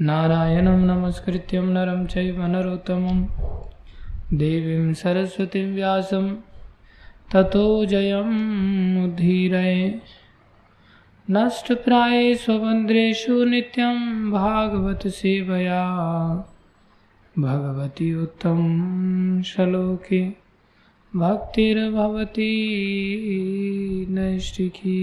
नारायणं नमस्कृत्यं नरं चैव नरोत्तमं देवीं सरस्वतीं व्यासं ततो जयमुद्धीरये नष्टप्राये स्वबन्ध्रेषु नित्यं भागवतसेवया भगवती उत्तम श्लोके। भक्तिर्भवती नैष्टिकी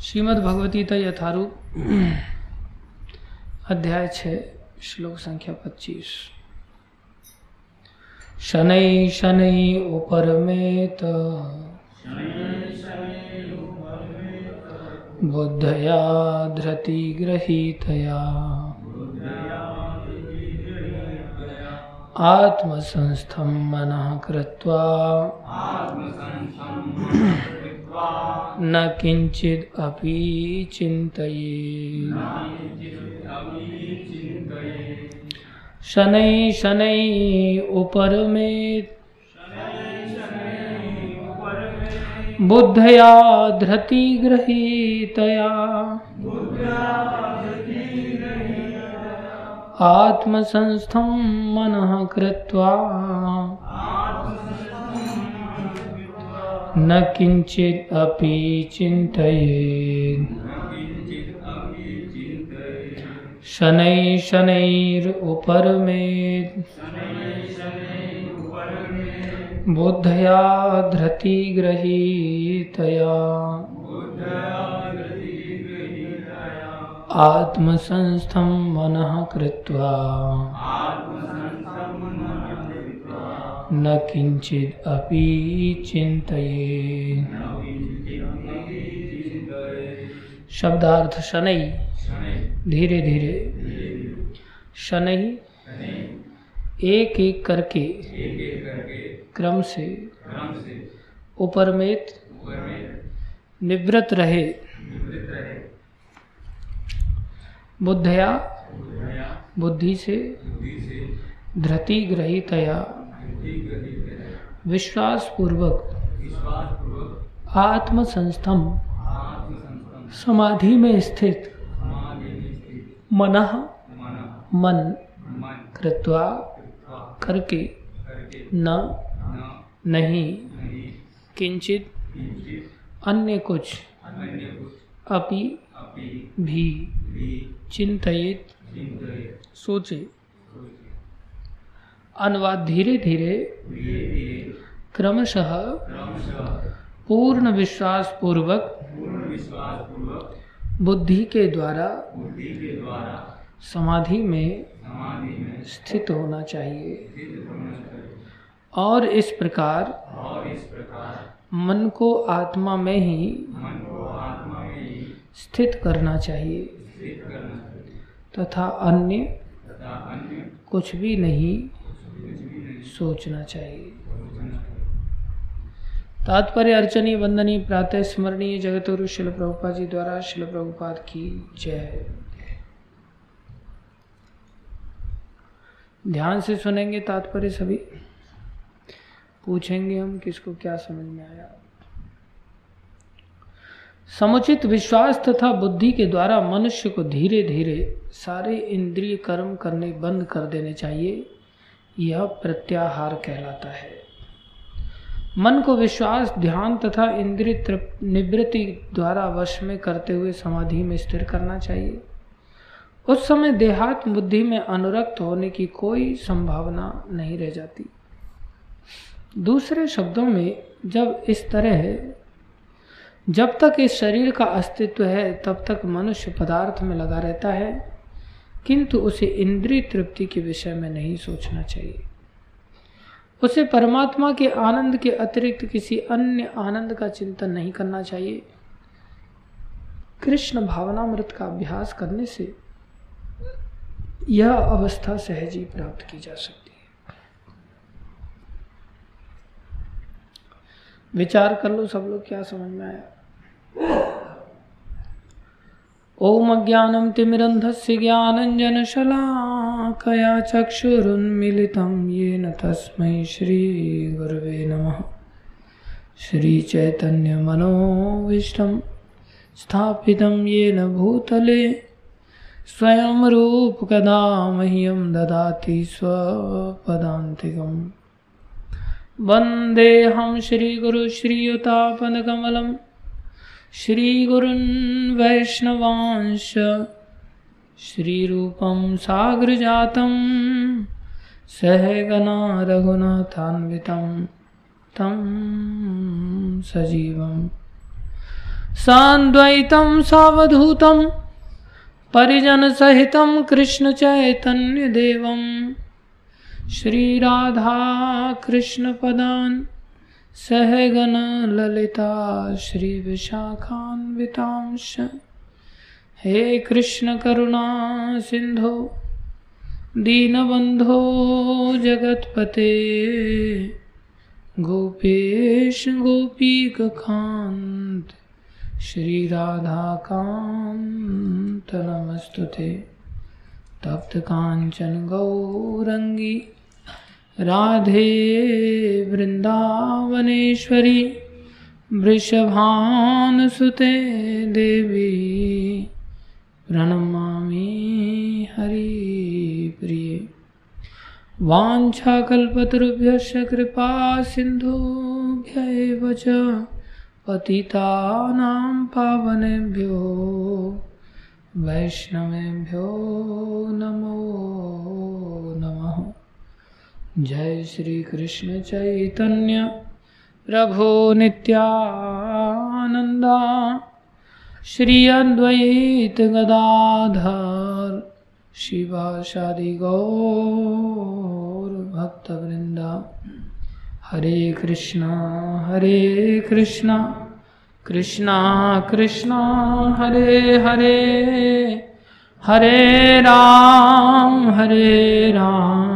श्रीमद् भगवतीता यथारूप, अध्याय छ, श्लोक संख्या पच्चीस। शनै शनै उपरमेत। बुद्धया धृतिगृहीतया आत्मसंस्थं मनः कृत्वा। न किञ्चित् अपि चिन्तये। शनै शनै उपरमेत्। बुद्धया धृतिगृहीतया आत्मसंस्थं मनः कृत्वा। न किञ्चित् अपि चिन्तयेत्। शनै शनैरुपरमेत्। बुद्धया धृतिगृहीतया आत्मसंस्थं मनः कृत्वा। न किंचित चिन्तये। शब्दार्थ शनै। धीरे धीरे। शनै। एक एक करके। क्रम से। उपरमेत। निवृत्त रहे। बुद्धया। बुद्धि से। धृति ग्रहितया विश्वास पूर्वक आत्म संस्थम समाधि में स्थित मन मन कृत्वा करके न नहीं। किंचित अन्य कुछ अपि भी चिंतित सोचे। अनुवाद धीरे धीरे क्रमशः पूर्ण विश्वास पूर्वक बुद्धि के द्वारा समाधि में स्थित होना चाहिए। और इस प्रकार मन को आत्मा में ही स्थित करना चाहिए। तथा अन्य कुछ भी नहीं सोचना चाहिए। तात्पर्य अर्चनी, वंदनी, प्रातः स्मरणीय जगत गुरु शिल प्रभुपा जी द्वारा शिल प्रभुपाद की जय। ध्यान से सुनेंगे तात्पर्य सभी। पूछेंगे हम किसको क्या समझ में आया। समुचित विश्वास तथा बुद्धि के द्वारा मनुष्य को धीरे धीरे सारे इंद्रिय कर्म करने बंद कर देने चाहिए। यह प्रत्याहार कहलाता है। मन को विश्वास, ध्यान तथा इंद्रिय निवृत्ति द्वारा वश में करते हुए समाधि में स्थिर करना चाहिए। उस समय देहात बुद्धि में अनुरक्त होने की कोई संभावना नहीं रह जाती। दूसरे शब्दों में, जब इस तरह है जब तक इस शरीर का अस्तित्व है, तब तक मनुष्य पदार्थ में लगा रहता है। किंतु उसे इंद्रिय तृप्ति के विषय में नहीं सोचना चाहिए। उसे परमात्मा के आनंद के अतिरिक्त किसी अन्य आनंद का चिंतन नहीं करना चाहिए। कृष्ण भावनामृत का अभ्यास करने से यह अवस्था सहज ही प्राप्त की जा सकती है। विचार कर लो सब लोग, क्या समझ में आया? ओम ज्ञानम तिमिरन्धस्य ज्ञानञ्जनशलाकया चक्षुरुन्मिलितं येन तस्मै श्रीगुरवे नमः। श्रीचैतन्यमनोविष्टं स्थापितं येन भूतले, स्वयं रूपकदा मह्यं ददाति स्वपदान्तिकम्। वन्देऽहं श्रीगुरुश्रीयुतापनकमलम्। श्रीगुरुन् वैष्णवांश श्रीरूपं सागरजातं सहगना रघुनाथान्वितं तं सजीवं सान्द्वैतं सावधूतं परिजनसहितं कृष्णचैतन्यदेवं श्रीराधाकृष्णपदान् सहगन ललिता श्री श्रीविशाखान्वितांश। हे कृष्ण करुणा सिंधो दीनबन्धो जगत्पते, गोपेश गोपीकखान्त श्रीराधाकान्त नमस्तु ते। तप्तकाञ्चन गौरङ्गी। राधे वृन्दावनेश्वरी वृषभानुसुते देवी प्रणमामि हरिप्रिये वाञ्छाकल्पतरुभ्यश्च कृपा सिन्धुभ्य पतितानां पावनेभ्यो वैष्णवेभ्यो नमो नमः। जय श्री कृष्ण चैतन्य। प्रभो नित्यानंदा श्री अद्वैत गदाधर। शिवाशादि गौर हरे कृष्णा हरे कृष्णा। कृष्णा कृष्णा, हरे हरे। हरे राम हरे राम।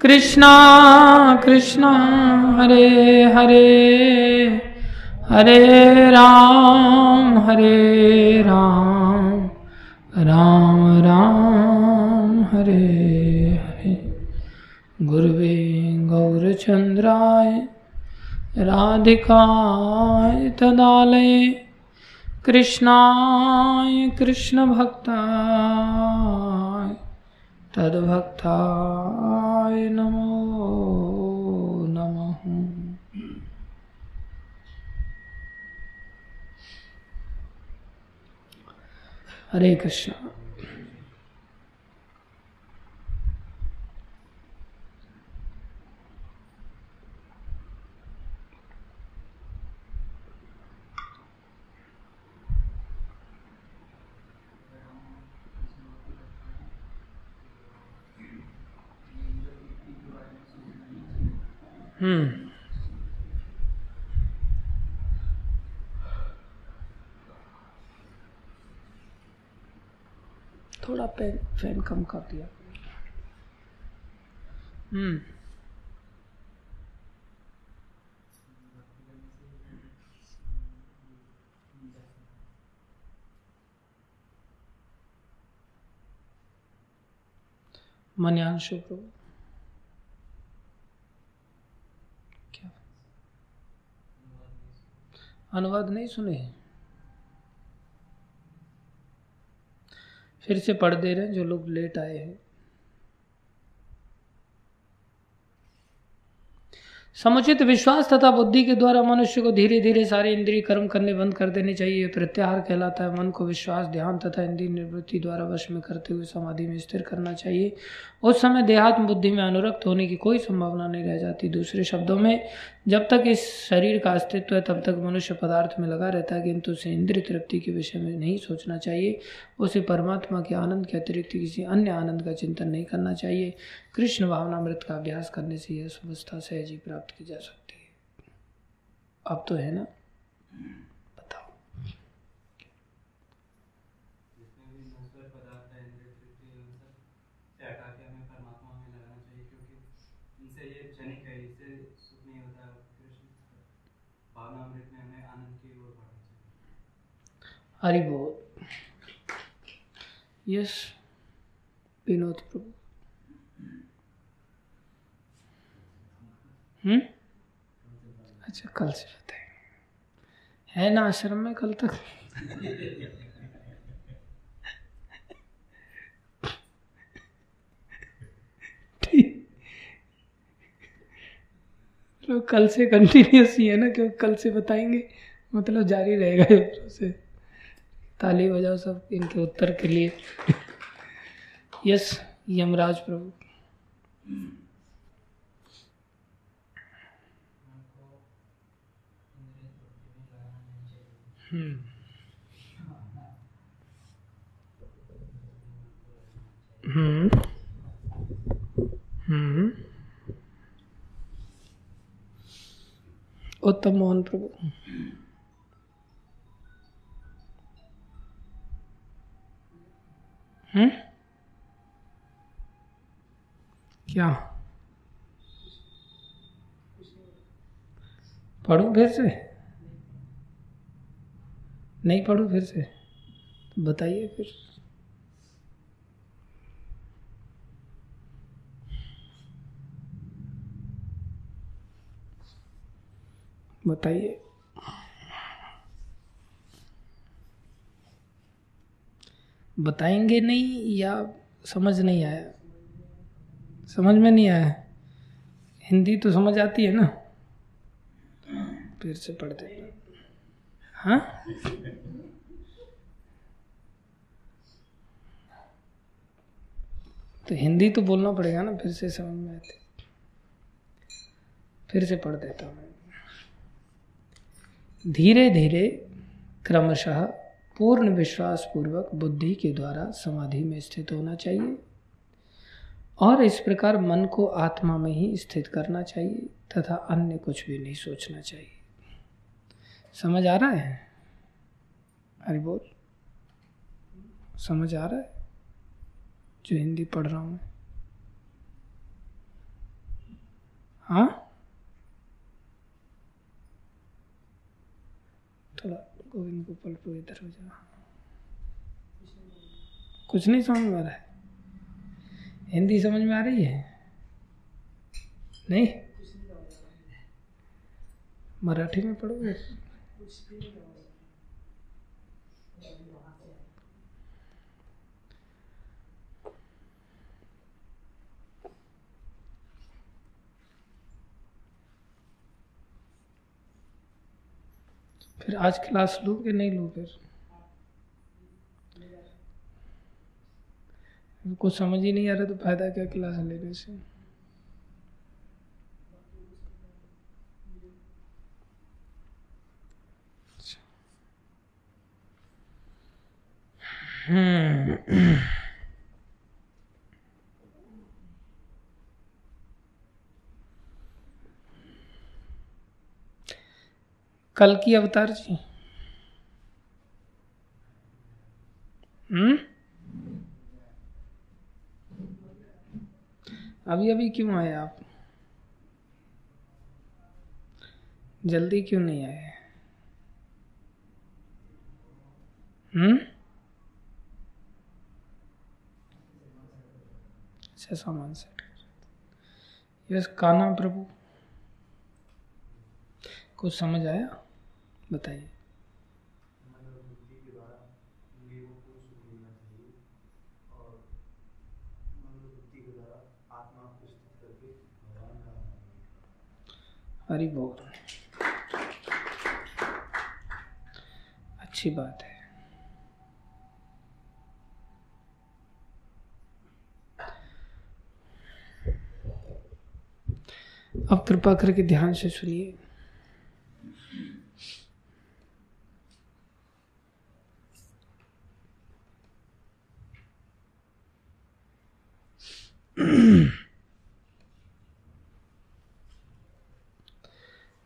कृष्णा कृष्णा, हरे हरे हरे राम हरे राम राम राम, हरे हरे। गुरुवे गौरचन्द्राय राधिकाय तदालये, कृष्णाय कृष्णभक्ताय तद्भक्ताय नमो नमः हरे कृष्ण हम्म। थोड़ा पेन फ़ैन कम कर दिया। हम्म। मन्यांशु प्रभु। अनुवाद नहीं सुने हैं। फिर से पढ़ दे रहे हैं जो लोग लेट आए हैं। समुचित विश्वास तथा बुद्धि के द्वारा मनुष्य को धीरे धीरे सारे इंद्रिय कर्म करने बंद कर देने चाहिए। प्रत्याहार कहलाता है। मन को विश्वास, ध्यान तथा इंद्रिय निवृत्ति द्वारा वश में करते हुए समाधि में स्थिर करना चाहिए। उस समय देहात्म बुद्धि में अनुरक्त होने की कोई संभावना नहीं रह जाती। दूसरे शब्दों में, जब तक इस शरीर का अस्तित्व है, तब तक मनुष्य पदार्थ में लगा रहता है, किंतु उसे इंद्रिय तृप्ति के विषय में नहीं सोचना चाहिए। उसे परमात्मा के आनंद के अतिरिक्त किसी अन्य आनंद का चिंतन नहीं करना चाहिए। कृष्ण भावनामृत का अभ्यास करने से यह अवस्था सहजी प्राप्त की जा सकती है। अब तो है ना? बताओ। हरि बोल। यस विनोद प्रभु। हम्म? अच्छा कल से बताएँगे है। ना, आश्रम में कल तक? तो कल से कंटिन्यूस ही है ना, क्योंकि कल से बताएँगे मतलब जारी रहेगा से। ताली बजाओ सब इनके उत्तर के लिए। यस यमराज प्रभु। हम्म। हम्म उत्तम मोहन प्रभु। हम्म? क्या? पढ़ू फिर से। नहीं पढ़ू फिर से। बताइए फिर। बताइए। बताएँगे नहीं या समझ नहीं आया? समझ में नहीं आया। हिंदी तो समझ आती है ना? फिर से पढ़ते देना। हाँ तो हिंदी तो बोलना पड़ेगा ना, फिर से समझ में आती। फिर से पढ़ देता हूँ धीरे धीरे क्रमशः पूर्ण विश्वास पूर्वक बुद्धि के द्वारा समाधि में स्थित होना चाहिए और इस प्रकार मन को आत्मा में ही स्थित करना चाहिए तथा अन्य कुछ भी नहीं सोचना चाहिए। समझ आ रहा है? अरे बोल। समझ आ रहा है? जो हिंदी पढ़ रहा हूँ मैं। हाँ? थोड़ा गोविंद को इधर हो जा कुछ नहीं समझ में आ रहा है। हिंदी समझ में आ रही है? नहीं? मराठी में पढ़ोगे? फिर आज क्लास लूँ कि नहीं लूँ फिर? कुछ समझ ही नहीं आ रहा तो फ़ायदा क्या क्लास लेने से? कल की अवतार जी। हम्म? अभी अभी क्यों आए आप? जल्दी क्यों नहीं आए? हम्म? अच्छा सामान सेट यस काना प्रभु। कुछ समझ आया? बताइए। हरी बोल। अच्छी बात है। अब कृपा करके ध्यान से सुनिए।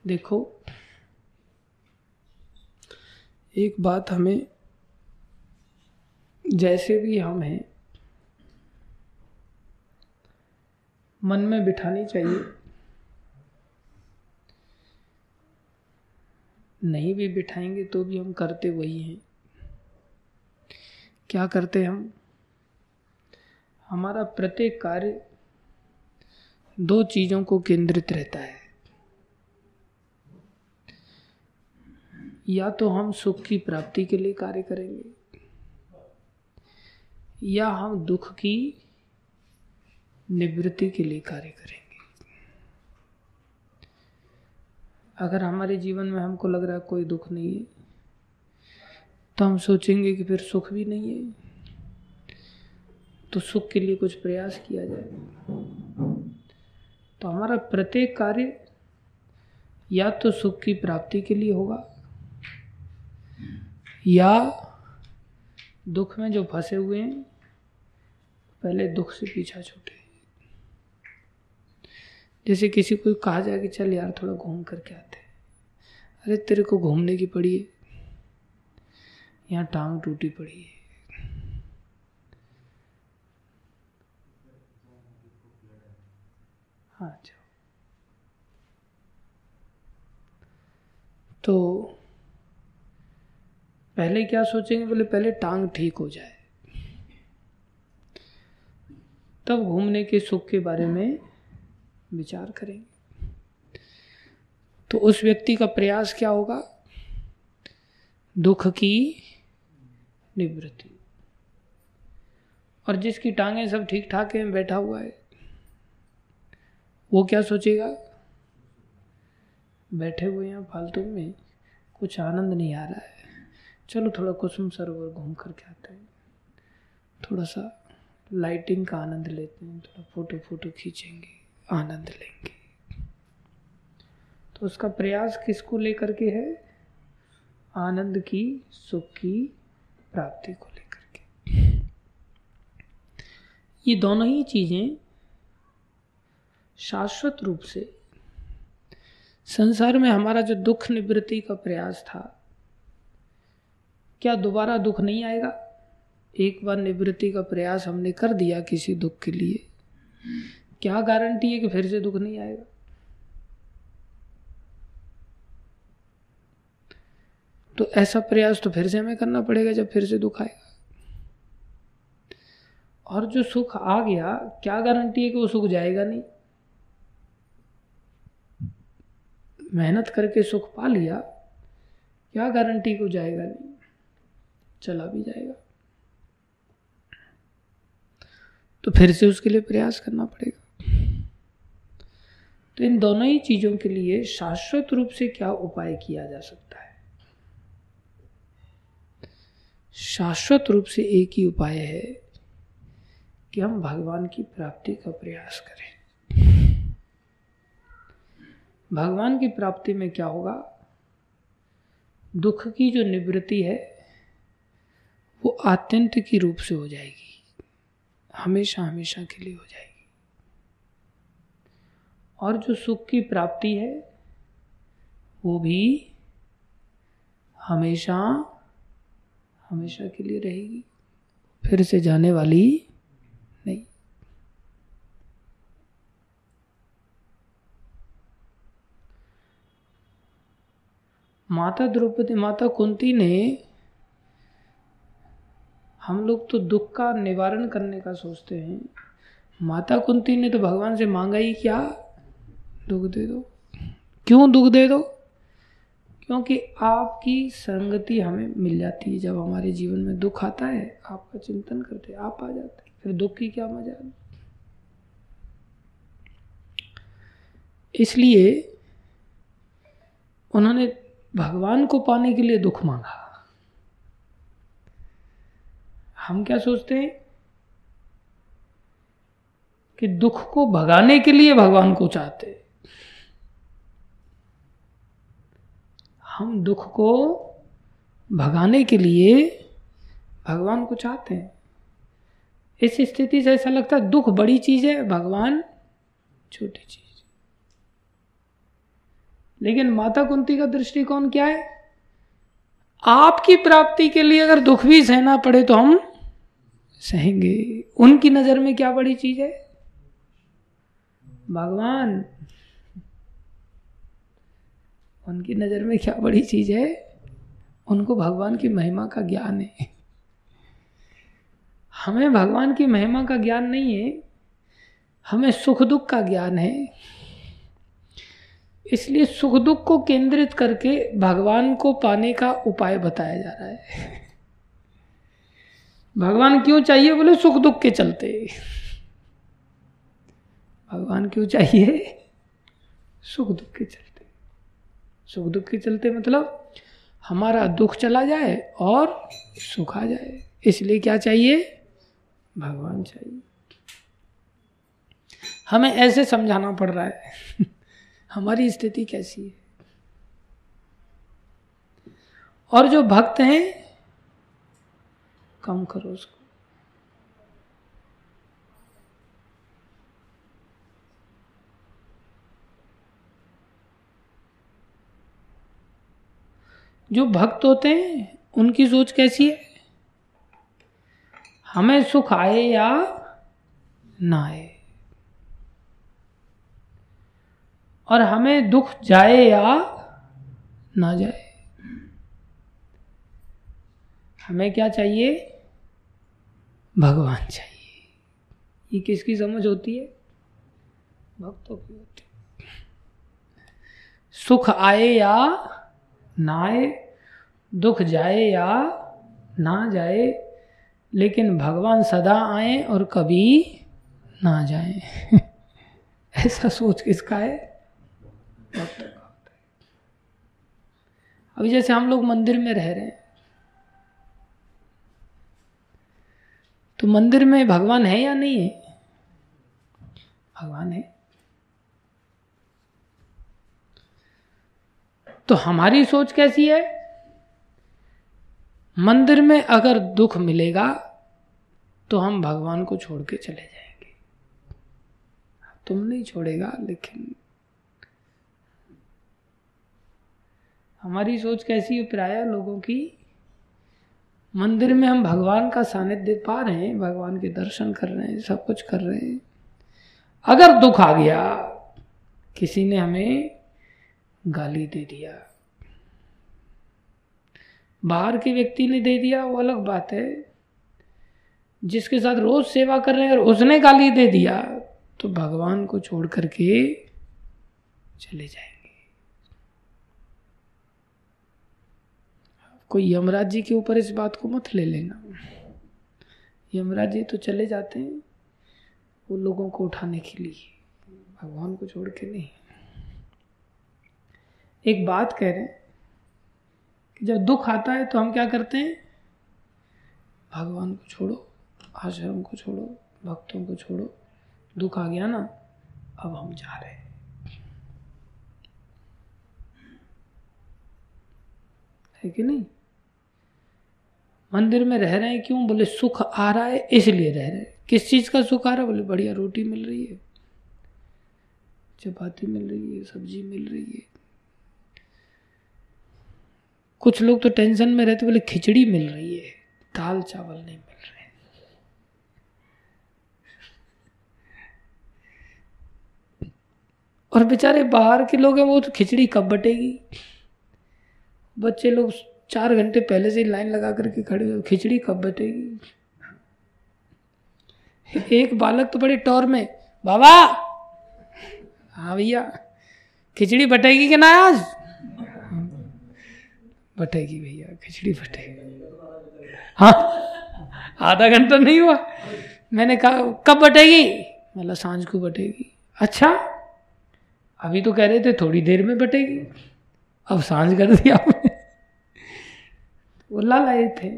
देखो, एक बात हमें, जैसे भी हम हैं, मन में बिठानी चाहिए। नहीं भी बिठाएँगे तो भी हम करते वही हैं। क्या करते हम? हमारा प्रत्येक कार्य दो चीज़ों को केंद्रित रहता है। या तो हम सुख की प्राप्ति के लिए कार्य करेंगे, या हम दुख की निवृत्ति के लिए कार्य करेंगे। अगर हमारे जीवन में हमको लग रहा है कोई दुख नहीं है तो हम सोचेंगे कि फिर सुख भी नहीं है। तो सुख के लिए कुछ प्रयास किया जाए। तो हमारा प्रत्येक कार्य या तो सुख की प्राप्ति के लिए होगा, या दुख में जो फंसे हुए हैं, पहले दुख से पीछा छूटे। जैसे किसी को कहा जाए कि चल यार थोड़ा घूम करके आते अरे तेरे को घूमने की पड़ी है। यहाँ टांग टूटी पड़ी है। हाँ तो पहले क्या सोचेंगे? बोले, पहले टांग ठीक हो जाए। तब घूमने के सुख के बारे में विचार करेंगे। तो उस व्यक्ति का प्रयास क्या होगा? दुख की निवृत्ति। और जिसकी टांगे सब ठीक ठाक है, बैठा हुआ है, वो क्या सोचेगा? बैठे हुए हैं फालतू में, कुछ आनंद नहीं आ रहा है। चलो थोड़ा कुसुम सरोवर घूम करके आते हैं। थोड़ा सा लाइटिंग का आनंद लेते हैं, थोड़ा फ़ोटो फ़ोटो खींचेंगे, आनंद लेंगे। तो उसका प्रयास किसको लेकर के है? आनंद की, सुख की प्राप्ति को लेकर के। ये दोनों ही चीज़ें शाश्वत रूप से संसार में हमारा जो दुख निवृत्ति का प्रयास था, क्या दोबारा दुख नहीं आएगा? एक बार निवृत्ति का प्रयास हमने कर दिया किसी दुख के लिए, क्या गारंटी है कि फिर से दुख नहीं आएगा? तो ऐसा प्रयास तो फिर से हमें करना पड़ेगा जब फिर से दुख आएगा। और जो सुख आ गया, क्या गारंटी है कि वो सुख जाएगा नहीं? मेहनत करके सुख पा लिया, क्या गारंटी को जाएगा नहीं? चला भी जाएगा। तो फिर से उसके लिए प्रयास करना पड़ेगा। तो इन दोनों ही चीज़ों के लिए शाश्वत रूप से क्या उपाय किया जा सकता है? शाश्वत रूप से एक ही उपाय है कि हम भगवान की प्राप्ति का प्रयास करें। भगवान की प्राप्ति में क्या होगा? दुख की जो निवृत्ति है, वो आत्यंत की रूप से हो जाएगी। हमेशा हमेशा के लिए हो जाएगी। और जो सुख की प्राप्ति है, वो भी हमेशा हमेशा के लिए रहेगी। फिर से जाने वाली नहीं। माता द्रौपदी, माता कुंती ने हम लोग तो दुख का निवारण करने का सोचते हैं। माता कुंती ने तो भगवान से मांगा ही क्या? दुख दे दो। क्यों दुख दे दो? क्योंकि आपकी संगति हमें मिल जाती है जब हमारे जीवन में दुख आता है, आपका चिंतन करते, आप आ जाते हैं। फिर दुख की क्या मज़ा है? इसलिए उन्होंने भगवान को पाने के लिए दुख मांगा। हम क्या सोचते हैं कि दुख को भगाने के लिए भगवान को चाहते हम दुख को भगाने के लिए भगवान को चाहते हैं। इस स्थिति से ऐसा लगता है दुख बड़ी चीज़ है, भगवान छोटी चीज़। लेकिन माता कुंती का दृष्टिकोण क्या है? आपकी प्राप्ति के लिए अगर दुख भी सहना पड़े तो हम सहेंगे। उनकी नज़र में क्या बड़ी चीज़ है? भगवान। उनकी नज़र में क्या बड़ी चीज़ है? उनको भगवान की महिमा का ज्ञान है। हमें भगवान की महिमा का ज्ञान नहीं है। हमें सुख दुख का ज्ञान है। इसलिए सुख दुख को केंद्रित करके भगवान को पाने का उपाय बताया जा रहा है। भगवान क्यों चाहिए? बोले, सुख दुख के चलते। भगवान क्यों चाहिए? सुख दुख के चलते। सुख दुख के चलते मतलब हमारा दुख चला जाए और सुख आ जाए। इसलिए क्या चाहिए? भगवान चाहिए। हमें ऐसे समझाना पड़ रहा है। हमारी स्थिति कैसी है? और जो भक्त हैं, कम करो उसको। जो भक्त होते हैं, उनकी सोच कैसी है? हमें सुख आए या ना आए? और हमें दुख जाए या ना जाए? हमें क्या चाहिए? भगवान चाहिए। ये किसकी समझ होती है? भक्तों की होती है। सुख आए या ना आए दुख जाए या ना जाए, लेकिन भगवान सदा आए और कभी ना जाए। ऐसा सोच किसका है। अभी जैसे हम लोग मंदिर में रह रहे हैं तो मंदिर में भगवान है या नहीं है? भगवान है। तो हमारी सोच कैसी है? मंदिर में अगर दुख मिलेगा तो हम भगवान को छोड़ के चले जाएँगे। तुम नहीं छोड़ेगा, लेकिन हमारी सोच कैसी है प्राय लोगों की? मंदिर में हम भगवान का सानिध्य पा रहे हैं, भगवान के दर्शन कर रहे हैं, सब कुछ कर रहे हैं। अगर दुख आ गया, किसी ने हमें गाली दे दिया। बाहर के व्यक्ति ने दे दिया, वो अलग बात है। जिसके साथ रोज सेवा कर रहे हैं और उसने गाली दे दिया तो भगवान को छोड़ करके चले जाएँगे। कोई यमराज जी के ऊपर इस बात को मत ले लेना। यमराज जी तो चले जाते हैं, वो लोगों को उठाने के लिए। भगवान को छोड़ के नहीं। एक बात कह रहे हैं कि जब दुख आता है तो हम क्या करते हैं? भगवान को छोड़ो, आश्रम को छोड़ो, भक्तों को छोड़ो। दुख आ गया ना, अब हम जा रहे हैं। है कि नहीं? मंदिर में रह रहे हैं क्यों? बोले, सुख आ रहा है, इसलिए रह रहे हैं। किस चीज़ का सुख आ रहा है? बोले, बढ़िया रोटी मिल रही है, चपाती मिल रही है, सब्ज़ी मिल रही है। कुछ लोग तो टेंशन में रहते, बोले, खिचड़ी मिल रही है, दाल चावल नहीं मिल रहे। और बेचारे बाहर के लोग हैं, वो तो खिचड़ी कब बटेगी? बच्चे लोग चार घंटे पहले से लाइन लगा करके खड़े खिचड़ी कब बटेगी? एक बालक तो बड़े टौर में, बाबा! हाँ भैया, खिचड़ी बटेगी कि ना आज? बटेगी भैया, खिचड़ी फटेगी। हाँ आधा घंटा नहीं हुआ। मैंने कहा, कब बटेगी? मतलब साँझ को बटेगी। अच्छा अभी तो कह रहे थे थोड़ी देर में बटेगी। अब साँझ कर दिया आपने वो ला लाए थे।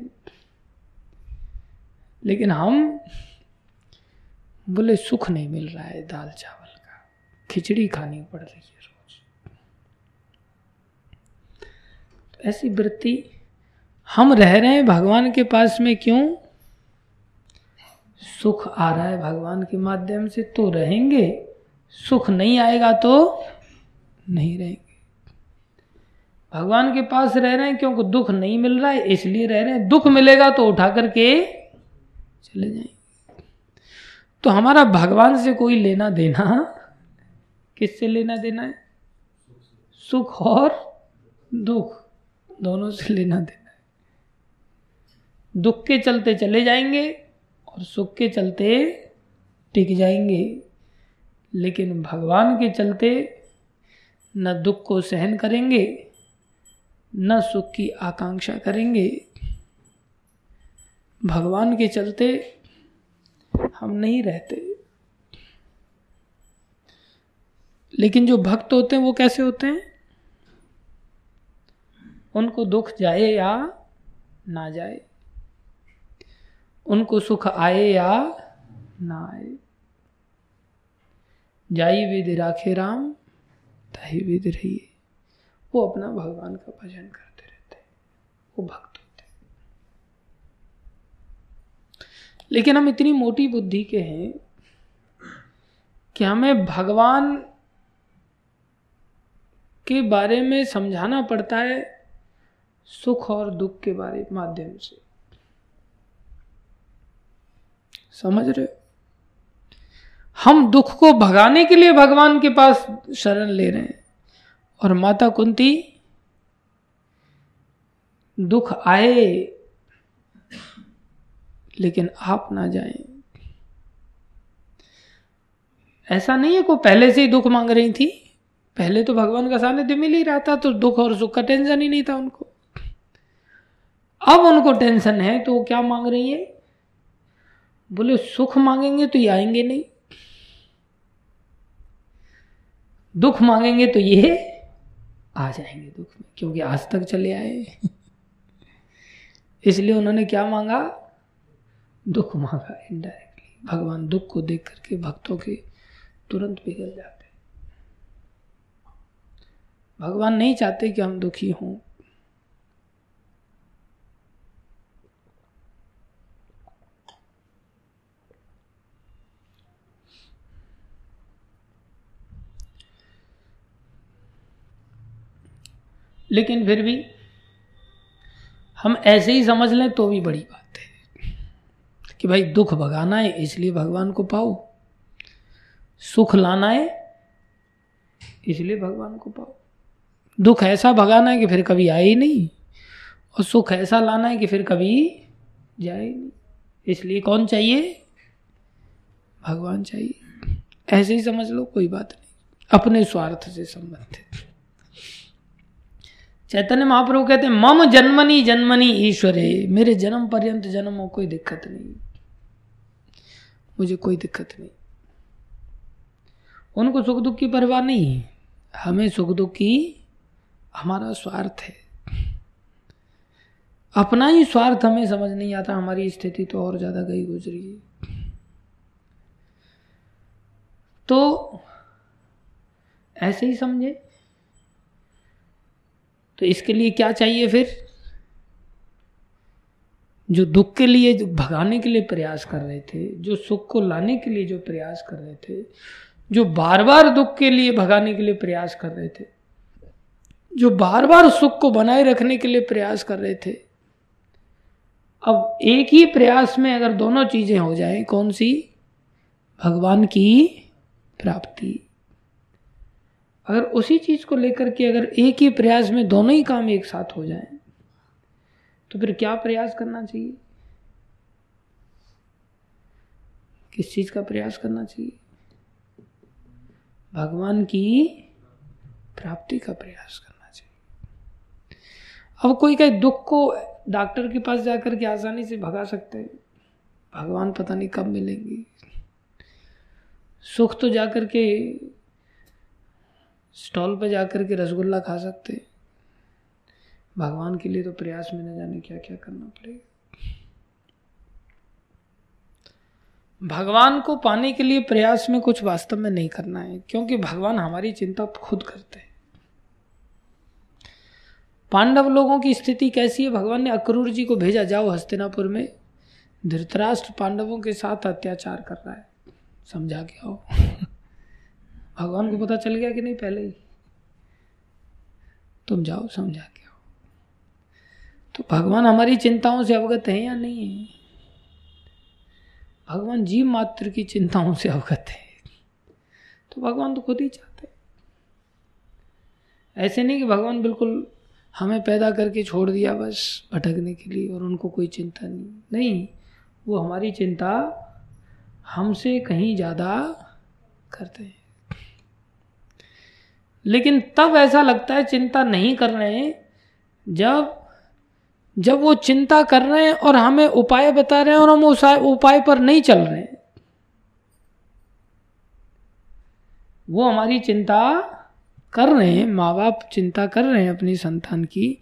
लेकिन हम बोले, सुख नहीं मिल रहा है दाल चावल का। खिचड़ी खानी पड़ रही है रोज तो ऐसी वृत्ति, हम रह रहे हैं भगवान के पास में क्यों? सुख आ रहा है भगवान के माध्यम से तो रहेंगे। सुख नहीं आएगा तो नहीं रहेंगे। भगवान के पास रह रहे हैं क्योंकि दुख नहीं मिल रहा है, इसलिए रह रहे हैं। दुख मिलेगा तो उठा करके चले जाएँगे। तो हमारा भगवान से कोई लेना देना, किससे लेना देना है? सुख और दुख। दोनों से लेना देना है। दुख के चलते चले जाएँगे और सुख के चलते टिक जाएँगे। लेकिन भगवान के चलते न दुख को सहन करेंगे, न सुख की आकांक्षा करेंगे। भगवान के चलते हम नहीं रहते। लेकिन जो भक्त होते हैं वो कैसे होते हैं? उनको दुख जाए या ना जाए। उनको सुख आए या ना आए। जाई विद राखे राम ताही विद रहिए। वो अपना भगवान का भजन करते रहते वो भक्त होते लेकिन हम इतनी मोटी बुद्धि के हैं कि हमें भगवान के बारे में समझाना पड़ता है सुख और दुख के बारे माध्यम से। समझ रहे हम दुख को भगाने के लिए भगवान के पास शरण ले रहे हैं। और माता कुंती, दुख आए, लेकिन आप ना जाएँ। ऐसा नहीं है को पहले से ही दुख मांग रही थी। पहले तो भगवान का सानिध्य मिल ही रहा था तो दुख और सुख का टेंशन ही नहीं था उनको। अब उनको टेंशन है तो वो क्या मांग रही है? बोले, सुख मांगेंगे तो ये आएँगे नहीं। दुख मांगेंगे तो ये आ जाएँगे दुख में, क्योंकि आज तक चले आए इसलिए उन्होंने क्या मांगा? दुख मांगा इनडायरेक्टली भगवान दुख को देख करके, भक्तों के तुरंत पिघल जाते भगवान नहीं चाहते कि हम दुखी हों। लेकिन फिर भी हम ऐसे ही समझ लें तो भी बड़ी बात है कि भाई दुख भगाना है, इसलिए भगवान को पाओ। सुख लाना है, इसलिए भगवान को पाओ। दुख ऐसा भगाना है कि फिर कभी आए ही नहीं, और सुख ऐसा लाना है कि फिर कभी जाए नहीं। इसलिए कौन चाहिए? भगवान चाहिए। ऐसे ही समझ लो, कोई बात नहीं। अपने स्वार्थ से संबंधित। चैतन्य महाप्रभु कहते हैं, मम जन्मनी जन्मनी ईश्वरे, मेरे जन्म पर्यंत जन्म हो कोई दिक्कत नहीं। मुझे कोई दिक्कत नहीं। उनको सुख दुख की परवाह नहीं है। हमें सुख दुख की हमारा स्वार्थ है। अपना ही स्वार्थ हमें समझ नहीं आता, हमारी स्थिति तो और ज़्यादा गई गुजरी है। तो ऐसे ही समझे। तो इसके लिए क्या चाहिए फिर? जो दुख के लिए, जो भगाने के लिए प्रयास कर रहे थे, जो सुख को लाने के लिए जो प्रयास कर रहे थे, जो बार बार दुख के लिए भगाने के लिए प्रयास कर रहे थे, जो बार बार सुख को बनाए रखने के लिए प्रयास कर रहे थे, अब एक ही प्रयास में अगर दोनों चीज़ें हो जाए, कौन सी? भगवान की प्राप्ति। अगर उसी चीज़ को लेकर के अगर एक ही प्रयास में दोनों ही काम एक साथ हो जाए तो फिर क्या प्रयास करना चाहिए? किस चीज़ का प्रयास करना चाहिए? भगवान की प्राप्ति का प्रयास करना चाहिए। अब कोई कहे दुख को डॉक्टर के पास जाकर के आसानी से भगा सकते हैं। भगवान पता नहीं कब मिलेंगे। सुख तो जाकर के स्टॉल पे जाकर के रसगुल्ला खा सकते भगवान के लिए तो प्रयास में न जाने क्या क्या करना पड़ेगा। भगवान को पाने के लिए प्रयास में कुछ वास्तव में नहीं करना है, क्योंकि भगवान हमारी चिंता खुद करते हैं। पांडव लोगों की स्थिति कैसी है? भगवान ने अक्रूर जी को भेजा, जाओ हस्तिनापुर में। धृतराष्ट्र पांडवों के साथ अत्याचार कर रहा है। समझा के आओ भगवान को पता चल गया कि नहीं पहले ही? तुम जाओ, समझा के आओ। तो भगवान हमारी चिंताओं से अवगत है या नहीं है? भगवान जीव मात्र की चिंताओं से अवगत है। तो भगवान तो खुद ही चाहते ऐसे नहीं कि भगवान बिल्कुल हमें पैदा करके छोड़ दिया बस भटकने के लिए और उनको कोई चिंता नहीं। नहीं, वो हमारी चिंता हमसे कहीं ज़्यादा करते हैं। लेकिन तब ऐसा लगता है चिंता नहीं कर रहे हैं। जब जब वो चिंता कर रहे हैं और हमें उपाय बता रहे हैं और हम उस उपाय पर नहीं चल रहे हैं। वो हमारी चिंता कर रहे हैं माँ बाप चिंता कर रहे हैं अपनी संतान की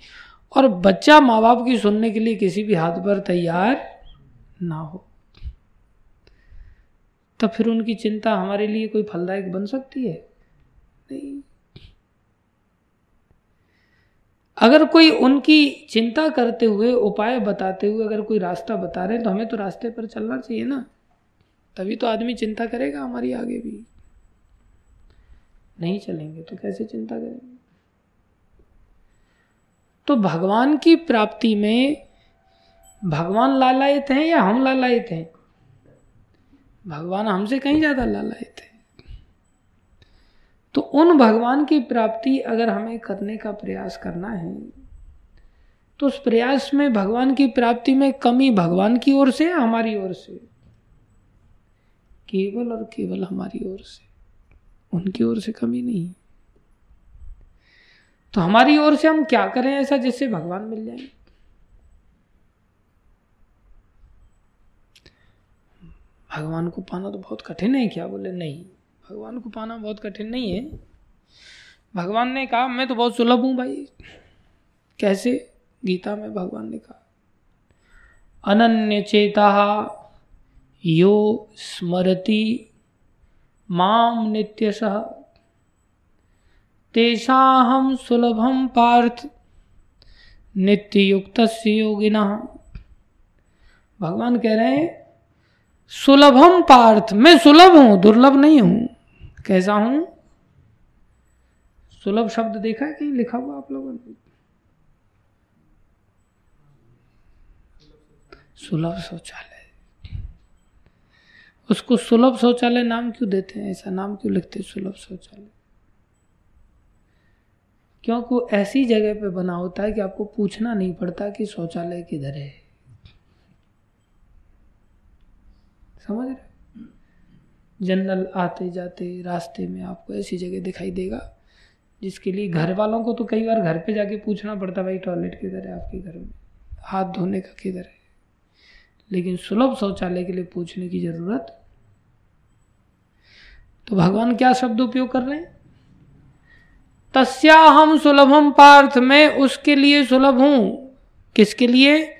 और बच्चा माँ बाप की सुनने के लिए किसी भी हाथ पर तैयार ना हो। तो फिर उनकी चिंता हमारे लिए कोई फलदायक बन सकती है? नहीं। अगर कोई उनकी चिंता करते हुए उपाय बताते हुए अगर कोई रास्ता बता रहे हैं तो हमें तो रास्ते पर चलना चाहिए ना। तभी तो आदमी चिंता करेगा, हमारी आगे भी। नहीं चलेंगे तो कैसे चिंता करेंगे? तो भगवान की प्राप्ति में भगवान लालायत हैं या हम लालायत हैं? भगवान हमसे कहीं ज़्यादा लालायत है। तो उन भगवान की प्राप्ति अगर हमें करने का प्रयास करना है तो उस प्रयास में भगवान की प्राप्ति में कमी भगवान की ओर से या हमारी ओर से? केवल और केवल हमारी ओर से। उनकी ओर से कमी नहीं। तो हमारी ओर से हम क्या करें ऐसा जिससे भगवान मिल जाए? भगवान को पाना तो बहुत कठिन है, क्या बोले? नहीं। भगवान को पाना बहुत कठिन नहीं है। भगवान ने कहा, मैं तो बहुत सुलभ हूँ भाई। कैसे? गीता में भगवान ने कहा, अनन्य चेता यो स्मरति माम नित्य सह तेषाहम सुलभम पार्थ नित्य युक्त योगिना। भगवान कह रहे हैं सुलभम पार्थ, मैं सुलभ हूँ, दुर्लभ नहीं हूँ। कैसा हूँ? सुलभ शब्द देखा है कहीं? लिखा हुआ आप लोगों ने? सुलभ शौचालय। उसको सुलभ शौचालय नाम क्यों देते हैं? ऐसा नाम क्यों लिखते हैं सुलभ शौचालय? क्योंकि ऐसी जगह पे बना होता है कि आपको पूछना नहीं पड़ता कि शौचालय किधर है? समझ रहे जनरल आते जाते रास्ते में आपको ऐसी जगह दिखाई देगा, जिसके लिए घर वालों को तो कई बार घर पे जाके पूछना पड़ता भाई टॉयलेट किधर है आपके घर में? हाथ धोने का किधर है? लेकिन सुलभ शौचालय के लिए पूछने की ज़रूरत? तो भगवान क्या शब्द उपयोग कर रहे हैं? तस्या हम सुलभम पार्थ, में उसके लिए सुलभ हूँ। किसके लिए?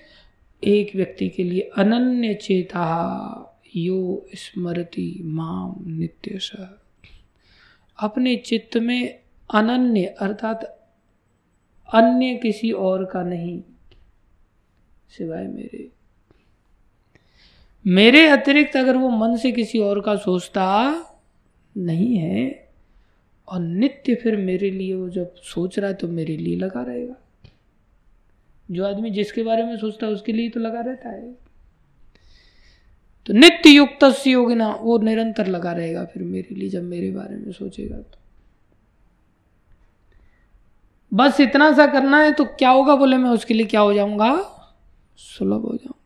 एक व्यक्ति के लिए अनन्य चेता यो स्मृति माम नित्य अपने चित्त में अनन्य, अर्थात अन्य किसी और का नहीं, सिवाय मेरे। मेरे अतिरिक्त अगर वो मन से किसी और का सोचता नहीं है, और नित्य फिर मेरे लिए वो जब सोच रहा है तो मेरे लिए लगा रहेगा। जो आदमी जिसके बारे में सोचता है, उसके लिए तो लगा रहता है। तो नित्य युक्त योगिना, वो निरंतर लगा रहेगा फिर मेरे लिए जब मेरे बारे में सोचेगा तो। बस इतना सा करना है तो क्या होगा बोले मैं उसके लिए क्या हो जाऊँगा? सुलभ हो जाऊँगा।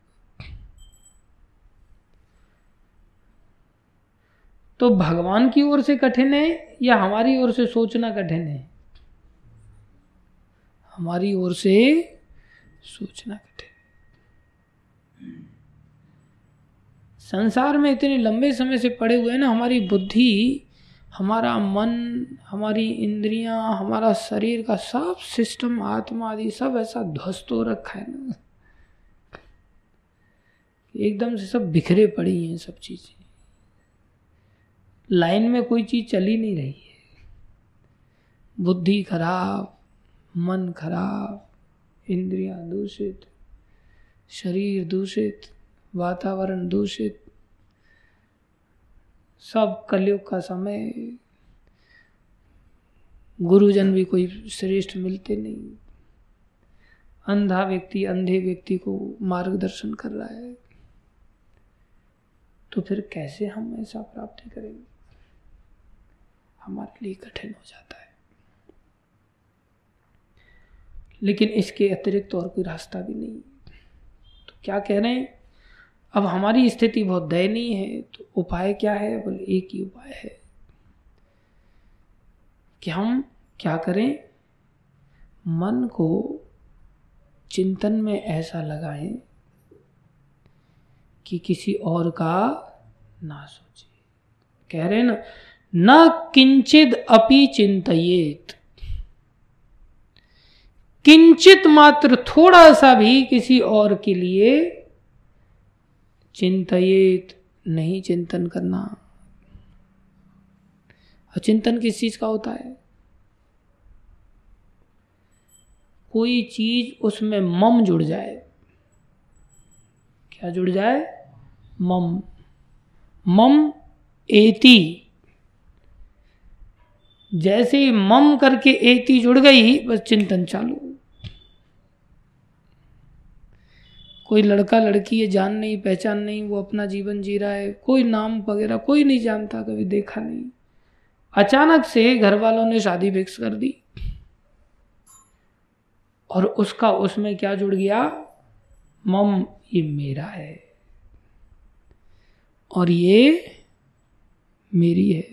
तो भगवान की ओर से कठिन है या हमारी ओर से सोचना कठिन है? हमारी ओर से सोचना कठिन। संसार में इतने लंबे समय से पड़े हुए हैं ना, हमारी बुद्धि, हमारा मन, हमारी इंद्रियाँ, हमारा शरीर का सब सिस्टम आत्मा आदि, सब ऐसा ध्वस्त हो रखा है ना। एकदम से सब बिखरे पड़ी हैं सब चीज़ें। लाइन में कोई चीज़ चली नहीं रही है। बुद्धि खराब, मन खराब, इंद्रियाँ दूषित, शरीर दूषित वातावरण दूषित, सब कलयुग का समय, गुरुजन भी कोई श्रेष्ठ मिलते नहीं। अंधा व्यक्ति, अंधे व्यक्ति को मार्गदर्शन कर रहा है। तो फिर कैसे हम ऐसा प्राप्ति करेंगे? हमारे लिए कठिन हो जाता है। लेकिन इसके अतिरिक्त तो और कोई रास्ता भी नहीं। तो क्या कह रहे हैं? अब हमारी स्थिति बहुत दयनीय है तो उपाय क्या है? बोले, एक ही उपाय है कि हम क्या करें? मन को चिंतन में ऐसा लगाएँ कि किसी और का ना सोचे। कह रहे ना, न किंचित अपि चिंतित किंचित मात्र थोड़ा सा भी किसी और के लिए चिंतित नहीं चिंतन करना। और चिंतन किस चीज़ का होता है? कोई चीज़ उसमें मम जुड़ जाए। क्या जुड़ जाए? मम। मम एति। जैसे ही मम करके एति जुड़ गई, बस चिंतन चालू। कोई लड़का, लड़की है जान नहीं, पहचान नहीं, वो अपना जीवन जी रहा है, कोई नाम वगैरह कोई नहीं जानता, कभी देखा नहीं। अचानक से घर वालों ने शादी फिक्स कर दी। और उसका, उसमें क्या जुड़ गया? मम, ये मेरा है। और ये मेरी है।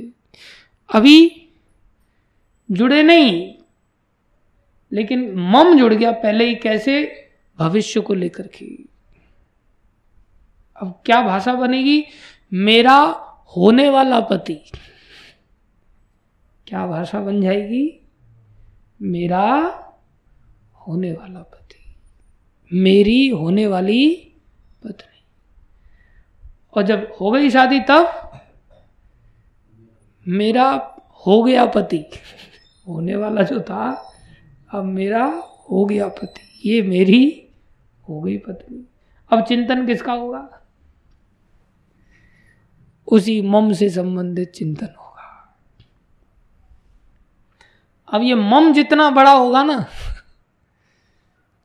अभी जुड़े नहीं, लेकिन मम जुड़ गया पहले ही कैसे? भविष्य को लेकर के। अब क्या भाषा बनेगी? मेरा होने वाला पति। क्या भाषा बन जाएगी? मेरा होने वाला पति। मेरी होने वाली पत्नी। और जब हो गई शादी तब मेरा हो गया पति। होने वाला जो था, अब मेरा हो गया पति। ये मेरी हो गई पत्नी। अब चिंतन किसका होगा? उसी मम से संबंधित चिंतन होगा। अब ये मम जितना बड़ा होगा ना,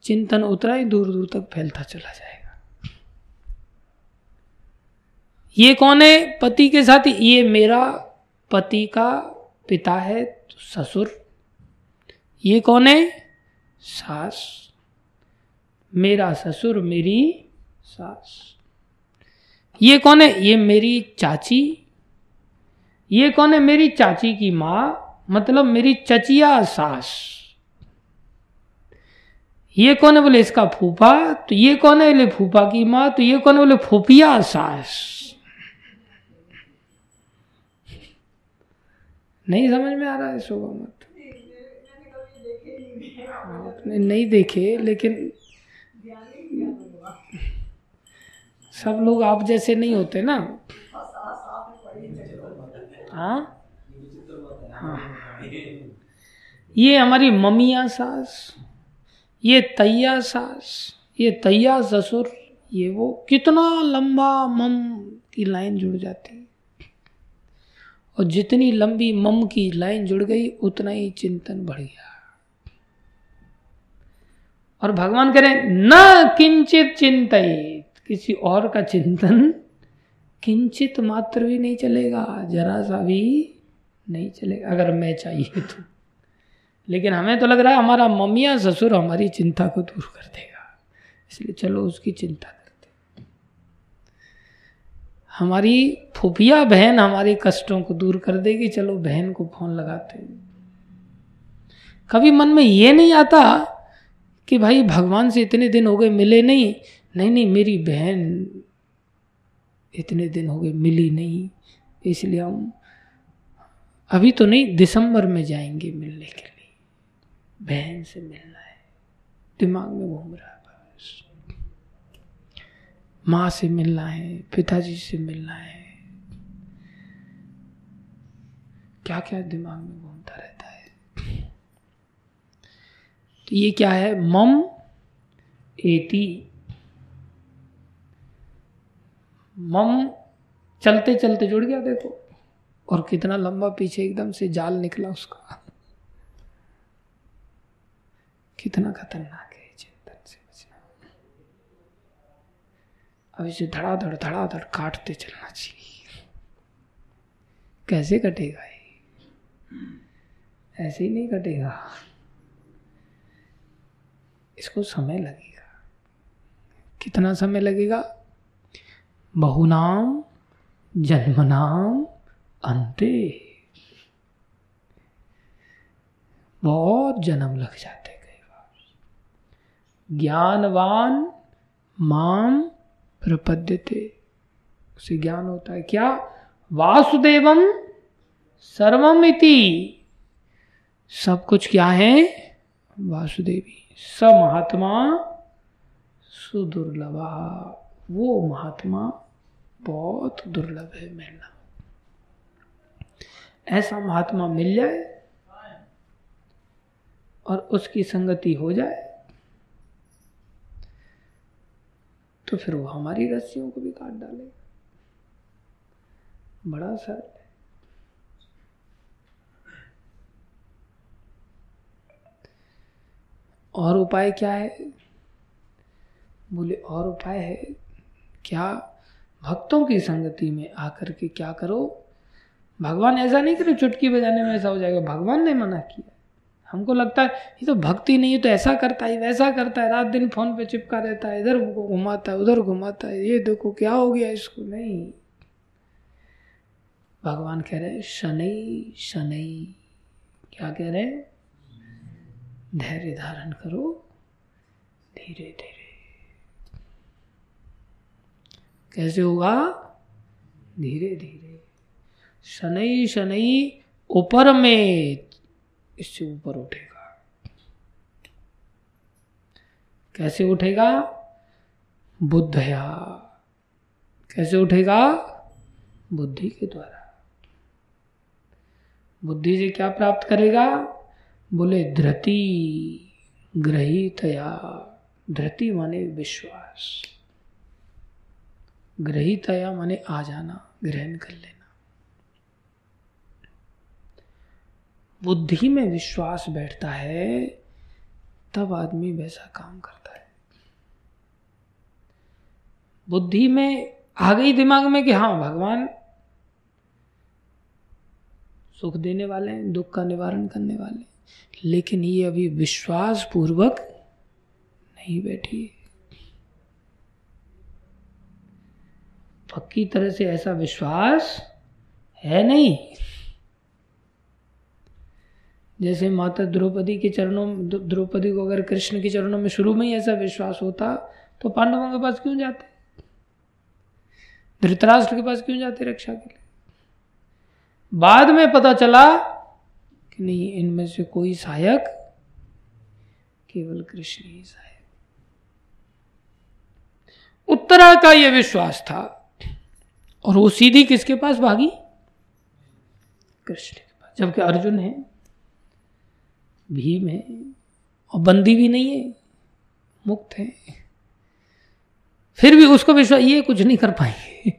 चिंतन उतना ही दूर दूर तक फैलता चला जाएगा। ये कौन है? पति के साथ ये मेरा पति का पिता है तो ससुर। ये कौन है? सास। मेरा ससुर, मेरी सास। ये कौन है? ये मेरी चाची। ये कौन है? मेरी चाची की माँ मतलब मेरी चचिया सास। ये कौन है बोले इसका फूफा? तो ये कौन है बोले फूफा की माँ? तो ये कौन है बोले फूफिया सास। नहीं समझ में आ रहा है, शोभा मत। आपने नहीं देखे, लेकिन सब लोग आप जैसे नहीं होते ना। हाँ? हाँ। ये हमारी ममिया सास, ये तैया सास, ये तैया ससुर, ये वो कितना लंबा मम की लाइन जुड़ जाती। है और जितनी लंबी मम की लाइन जुड़ गई, उतना ही चिंतन बढ़ गया और भगवान कह रहे न किंचित चिंतित किसी और का चिंतन किंचित मात्र भी नहीं चलेगा, जरा सा भी नहीं चलेगा, अगर मैं चाहिए तो। लेकिन हमें तो लग रहा है हमारा मम्मिया ससुर हमारी चिंता को दूर कर देगा। इसलिए चलो उसकी चिंता करते हमारी फुफिया बहन हमारे कष्टों को दूर कर देगी, चलो बहन को फ़ोन लगाते कभी मन में ये नहीं आता कि भाई भगवान से इतने दिन हो गए, मिले नहीं नहीं नहीं, मेरी बहन इतने दिन हो गए मिली नहीं, इसलिए हम अभी तो नहीं, दिसंबर में जाएँगे मिलने के लिए। बहन से मिलना है। दिमाग में घूम रहा है बस। माँ से मिलना है, पिताजी से मिलना है। क्या क्या दिमाग में घूमता रहता है। तो ये क्या है? मम, एती। मम चलते चलते जुड़ गया, देखो। और कितना लंबा पीछे एकदम से जाल निकला उसका। कितना खतरनाक है चिंतन से बचना। अब इसे धड़ाधड़ धड़ाधड़ काटते चलना चाहिए। कैसे कटेगा ये? ऐसे ही नहीं कटेगा। इसको समय लगेगा। कितना समय लगेगा? बहुनाम, जन्मनाम, अंते। बहुत जन्म लग जाते कई बार। ज्ञानवान माम प्रपद्यते। उसे ज्ञान होता है। क्या? वासुदेवम सर्वम इति। सब कुछ क्या है? वासुदेवी। स महात्मा सुदुर्लभा। वो महात्मा बहुत दुर्लभ है मिलना ऐसा महात्मा मिल जाए और उसकी संगति हो जाए तो फिर वो हमारी रस्सियों को भी काट डाले बड़ा सरल है। और उपाय क्या है? बोले, और उपाय है, क्या भक्तों की संगति में आकर के क्या करो? भगवान ऐसा नहीं करो, चुटकी बजाने में ऐसा हो जाएगा। भगवान ने मना किया। हमको लगता है, ये तो भक्ति नहीं है तो ऐसा करता है वैसा करता है। रात दिन फ़ोन पे चिपका रहता है, इधर घुमाता है, उधर घुमाता है। ये देखो, क्या हो गया इसको? नहीं। भगवान कह रहे शनई शनई क्या कह रहे धैर्य धारण करो। धीरे धीरे। कैसे होगा धीरे धीरे। शनई शनई ऊपर में इससे ऊपर उठेगा। कैसे उठेगा? बुद्धया। कैसे उठेगा? बुद्धि के द्वारा। बुद्धि से क्या प्राप्त करेगा? बोले, धृति ग्रहितया। धृति माने विश्वास। ग्रहितया माने आ जाना ग्रहण कर लेना। बुद्धि में विश्वास बैठता है, तब आदमी वैसा काम करता है। बुद्धि में आ गई दिमाग में कि हाँ भगवान सुख देने वाले हैं, दुख का निवारण करने वाले लेकिन ये अभी विश्वास पूर्वक नहीं बैठी पक्की तरह से ऐसा विश्वास है नहीं। जैसे माता द्रौपदी के चरणों, द्रौपदी को अगर कृष्ण के चरणों में शुरू में ही ऐसा विश्वास होता तो पांडवों के पास क्यों जाते? धृतराष्ट्र के पास क्यों जाते रक्षा के लिए? बाद में पता चला कि नहीं, इनमें से कोई सहायक, केवल कृष्ण ही सहायक। उत्तरा का यह विश्वास था। और वो सीधी किसके पास भागी? कृष्ण के पास। जबकि अर्जुन है भीम है और बंदी भी नहीं है मुक्त है। फिर भी उसको विश्वास ये कुछ नहीं कर पाएँगे।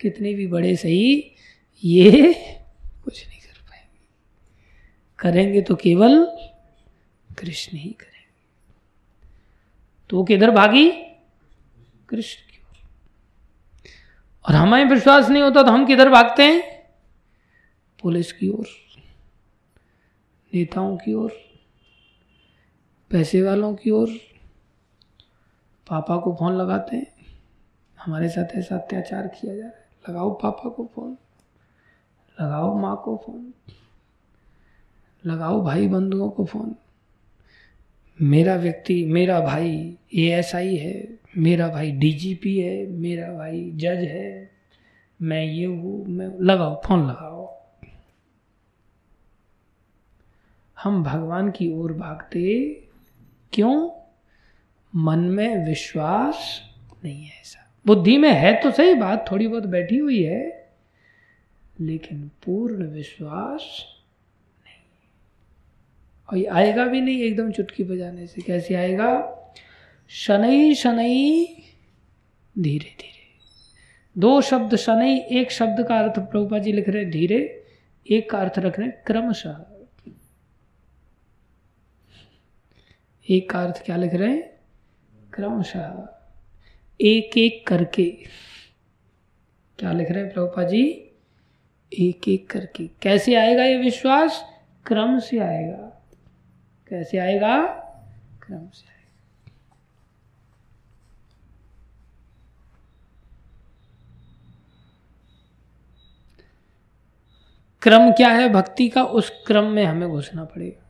कितने भी बड़े सही ये कुछ नहीं कर पाएँगे। करेंगे तो केवल कृष्ण ही करेंगे। तो वो किधर भागी? कृष्ण। और हमें विश्वास नहीं होता तो हम किधर भागते हैं? पुलिस की ओर, नेताओं की ओर, पैसे वालों की ओर, पापा को फ़ोन लगाते हैं। हमारे साथ ऐसा अत्याचार किया जा रहा है। लगाओ पापा को फ़ोन, लगाओ माँ को फ़ोन, लगाओ भाई बंधुओं को फ़ोन। मेरा व्यक्ति, मेरा भाई ए एस आई है। मेरा भाई डीजीपी है, मेरा भाई जज है। मैं ये हूँ, मैं लगाओ, फ़ोन लगाओ। हम भगवान की ओर भागते क्यों? मन में विश्वास नहीं है ऐसा। बुद्धि में है तो सही बात, थोड़ी बहुत बैठी हुई है, लेकिन पूर्ण विश्वास और ये आएगा भी नहीं एकदम चुटकी बजाने से। कैसे आएगा? शनई शनई, धीरे धीरे। दो शब्द शनई, एक शब्द का अर्थ प्रभुपा जी लिख रहे हैं धीरे, एक का अर्थ रख रहे हैं क्रमशः। एक का अर्थ क्या लिख रहे हैं? क्रमशः। एक एक करके। क्या लिख रहे हैं प्रभुपा जी? एक एक करके। कैसे आएगा ये विश्वास? क्रम से आएगा। कैसे आएगा? क्रम से आएगा। क्रम क्या है? भक्ति का उस क्रम में हमें घुसना पड़ेगा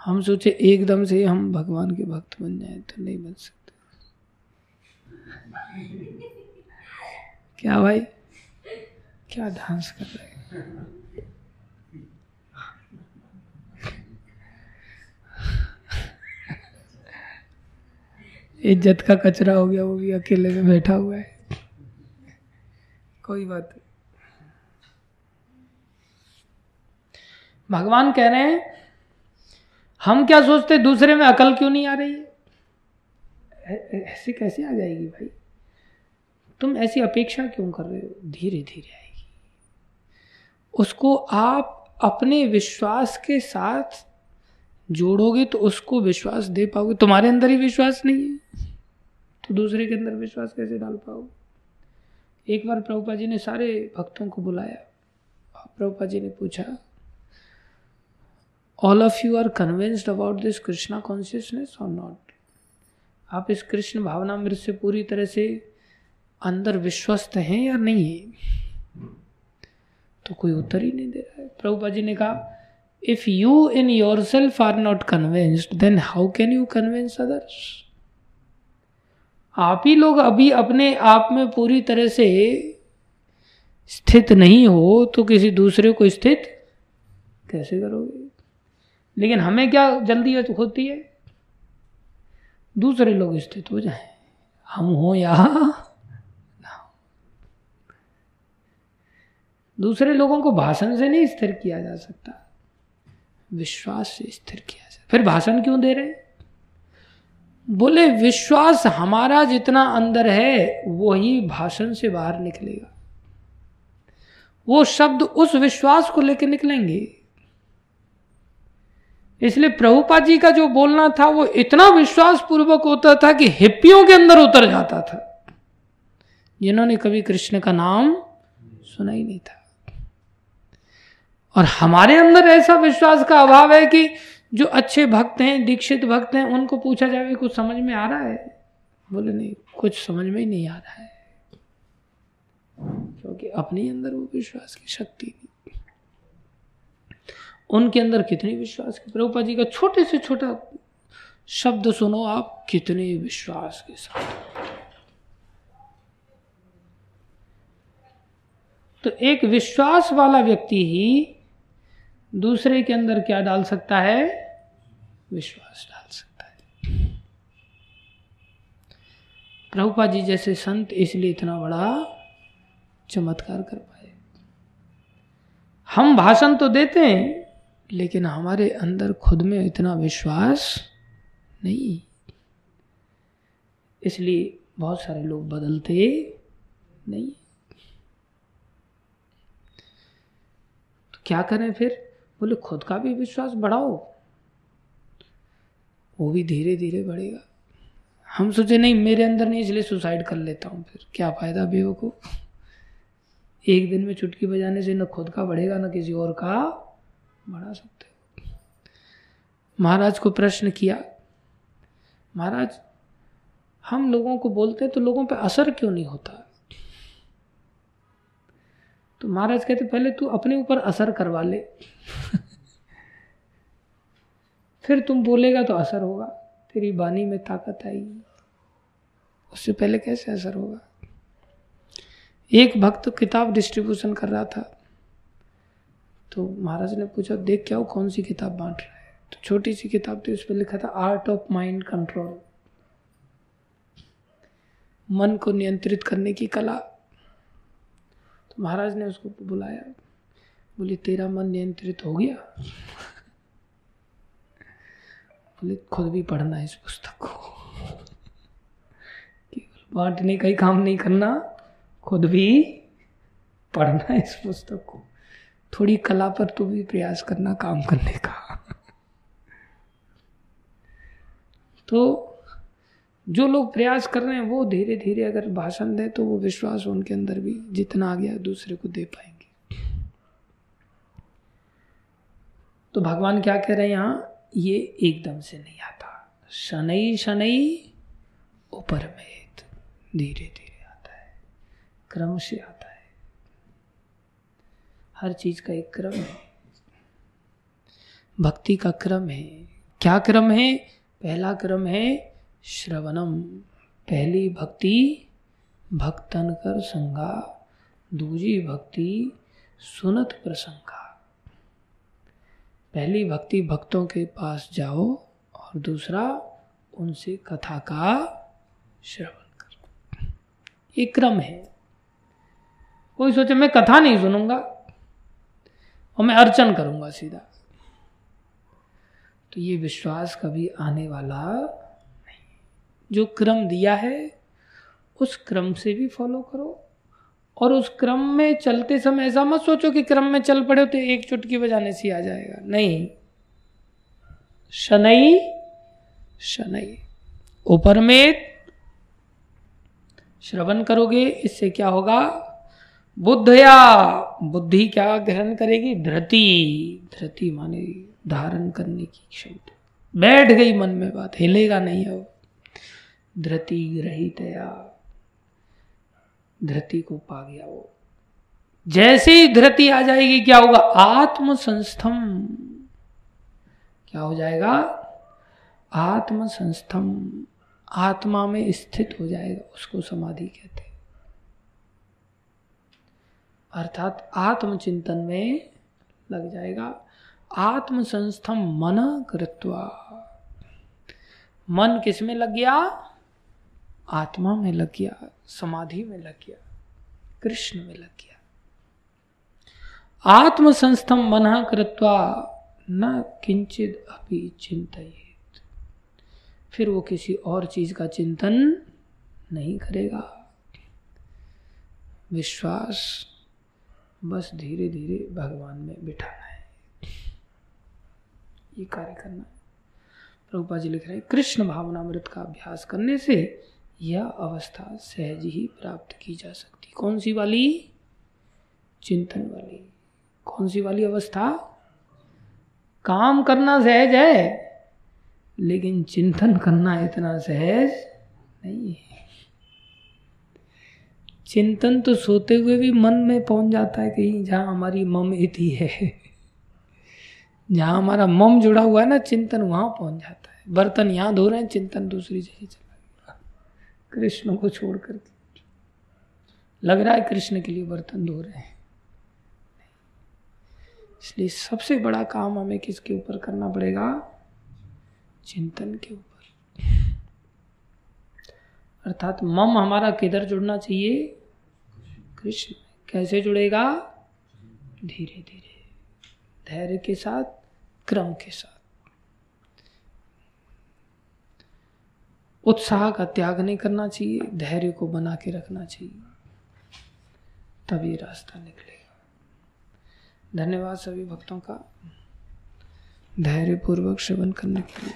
हम सोचे एकदम से हम भगवान के भक्त बन जाए तो नहीं बन सकते। क्या भाई? क्या डांस कर रहे इज़्ज़त का कचरा हो गया, वो भी अकेले में बैठा हुआ है। कोई बात भगवान कह रहे हैं, हम क्या सोचते दूसरे में अकल क्यों नहीं आ रही है? ऐसे कैसे आ जाएगी भाई? तुम ऐसी अपेक्षा क्यों कर रहे हो? धीरे धीरे आएगी। उसको आप अपने विश्वास के साथ जोड़ोगे तो उसको विश्वास दे पाओगे। तुम्हारे अंदर ही विश्वास नहीं है। तो दूसरे के अंदर विश्वास कैसे डाल पाओगे? एक बार प्रभुपा जी ने सारे भक्तों को बुलाया। प्रभुपा जी ने पूछा all of you are convinced about this Krishna consciousness और नॉट आप इस कृष्ण भावना मृत से पूरी तरह से अंदर विश्वस्त हैं या नहीं है? तो कोई उत्तर ही नहीं दे रहा है। प्रभुपा जी ने कहा you in yourself are not convinced then how can you convince others आप ही लोग अभी अपने आप में पूरी तरह से स्थित नहीं हो तो किसी दूसरे को स्थित कैसे करोगे? लेकिन हमें क्या जल्दी होती है? दूसरे लोग स्थित हो जाए। हम हो या दूसरे लोगों को भाषण से नहीं स्थिर किया जा सकता। विश्वास से स्थिर किया जाए। फिर भाषण क्यों दे रहे हैं? बोले, विश्वास हमारा जितना अंदर है, वही भाषण से बाहर निकलेगा। वो शब्द उस विश्वास को लेकर निकलेंगे। इसलिए प्रभुपा जी का जो बोलना था, वो इतना विश्वास पूर्वक होता था कि हिप्पियों के अंदर उतर जाता था, जिन्होंने कभी कृष्ण का नाम सुना ही नहीं था। और हमारे अंदर ऐसा विश्वास का अभाव है कि जो अच्छे भक्त हैं, दीक्षित भक्त हैं, उनको पूछा जाए कुछ समझ में आ रहा है? बोले, नहीं, कुछ समझ में ही नहीं आ रहा है। क्योंकि अपने अंदर वो विश्वास की शक्ति नहीं। उनके अंदर कितने विश्वास की, प्रभुपा जी का छोटे से छोटा शब्द सुनो, आप कितने विश्वास के साथ तो एक विश्वास वाला व्यक्ति ही दूसरे के अंदर क्या डाल सकता है? विश्वास डाल सकता है। प्रभुपा जी जैसे संत इसलिए इतना बड़ा चमत्कार कर पाए। हम भाषण तो देते हैं, लेकिन हमारे अंदर खुद में इतना विश्वास नहीं। इसलिए बहुत सारे लोग बदलते नहीं। तो क्या करें फिर? बोले, खुद का भी विश्वास बढ़ाओ। वो भी धीरे धीरे बढ़ेगा। हम सोचे, नहीं, मेरे अंदर नहीं, इसलिए सुसाइड कर लेता हूँ फिर। क्या फ़ायदा बेवकूफ़? एक दिन में चुटकी बजाने से न खुद का बढ़ेगा, न किसी और का बढ़ा सकते हो। महाराज को प्रश्न किया, महाराज, हम लोगों को बोलते हैं तो लोगों पे असर क्यों नहीं होता? तो महाराज कहते, पहले तू अपने ऊपर असर करवा ले। फिर तुम बोलेगा तो असर होगा। तेरी बानी में ताकत आएगी उससे पहले कैसे असर होगा? एक भक्त किताब डिस्ट्रीब्यूशन कर रहा था। तो महाराज ने पूछा, देख क्या वो कौन सी किताब बांट रहा है? तो छोटी सी किताब थी उस पर लिखा था आर्ट ऑफ़ माइंड कंट्रोल मन को नियंत्रित करने की कला। महाराज ने उसको बुलाया। बोले, तेरा मन नियंत्रित हो गया? बोले, खुद भी पढ़ना इस पुस्तक को। बांटने का ही काम नहीं करना, खुद भी पढ़ना इस पुस्तक को। थोड़ी कला पर तो भी प्रयास करना काम करने का। तो जो लोग प्रयास कर रहे हैं, वो धीरे धीरे अगर भाषण दें तो वो विश्वास उनके अंदर भी जितना आ गया दूसरे को दे पाएँगे। तो भगवान क्या कह रहे हैं यहाँ? ये एकदम से नहीं आता। शनई शनई ऊपर में धीरे धीरे आता है। क्रम से आता है। हर चीज़ का एक क्रम है। भक्ति का क्रम है। क्या क्रम है? पहला क्रम है श्रवणम। पहली भक्ति भक्तन कर संगा। दूजी भक्ति, सुनत प्रसंगा। पहली भक्ति भक्तों के पास जाओ और दूसरा उनसे कथा का श्रवण करो। ये क्रम है। कोई सोचे, मैं कथा नहीं सुनूँगा और मैं अर्चन करूँगा सीधा। तो ये विश्वास कभी आने वाला जो क्रम दिया है, उस क्रम से भी फॉलो करो। और उस क्रम में चलते समय ऐसा मत सोचो कि क्रम में चल पड़े हो तो एक चुटकी बजाने से आ जाएगा। नहीं। शनई शनई। ऊपर में श्रवण करोगे, इससे क्या होगा? बुद्धया, बुद्धि क्या ग्रहण करेगी? धृति। धृति माने धारण करने की क्षमता। बैठ गई मन में बात, हिलेगा नहीं अब। धृति ग्रहितया धृति को पा गया वो। जैसे ही धृति आ जाएगी, क्या होगा? आत्म संस्थम क्या हो जाएगा? आत्म संस्थम आत्मा में स्थित हो जाएगा, उसको समाधि कहते हैं। अर्थात आत्मचिंतन में लग जाएगा। आत्म संस्थम मन कृत्वा मन किसमें लग गया? आत्मा में लग गया, समाधि में लग गया, कृष्ण में लग गया। आत्म संस्थम मन कृत्वा न किंचित अभी चिंतित फिर वो किसी और चीज़ का चिंतन नहीं करेगा। विश्वास बस धीरे धीरे भगवान में बिठाना है। ये कार्य करना है। प्रभुपा जी लिख रहे हैं, कृष्ण भावनामृत का अभ्यास करने से यह अवस्था सहज ही प्राप्त की जा सकती। कौन सी वाली? चिंतन वाली। कौन सी वाली अवस्था? काम करना सहज है, लेकिन चिंतन करना इतना सहज नहीं है। चिंतन तो सोते हुए भी मन में पहुँच जाता है कहीं जहाँ हमारी मम इति है। जहाँ हमारा मम जुड़ा हुआ है ना, चिंतन वहाँ पहुँच जाता है। बर्तन यहाँ धो रहे हैं, चिंतन दूसरी जगह चला। कृष्ण को छोड़ करके लग रहा है कृष्ण के लिए बर्तन धो रहे हैं। इसलिए सबसे बड़ा काम हमें किसके ऊपर करना पड़ेगा? चिंतन के ऊपर। अर्थात मम हमारा किधर जुड़ना चाहिए? कृष्ण। कैसे जुड़ेगा? धीरे धीरे धैर्य के साथ, क्रम के साथ। उत्साह का त्याग नहीं करना चाहिए, धैर्य को बना के रखना चाहिए। तभी रास्ता निकलेगा। धन्यवाद सभी भक्तों का धैर्य पूर्वक सेवन करने के लिए।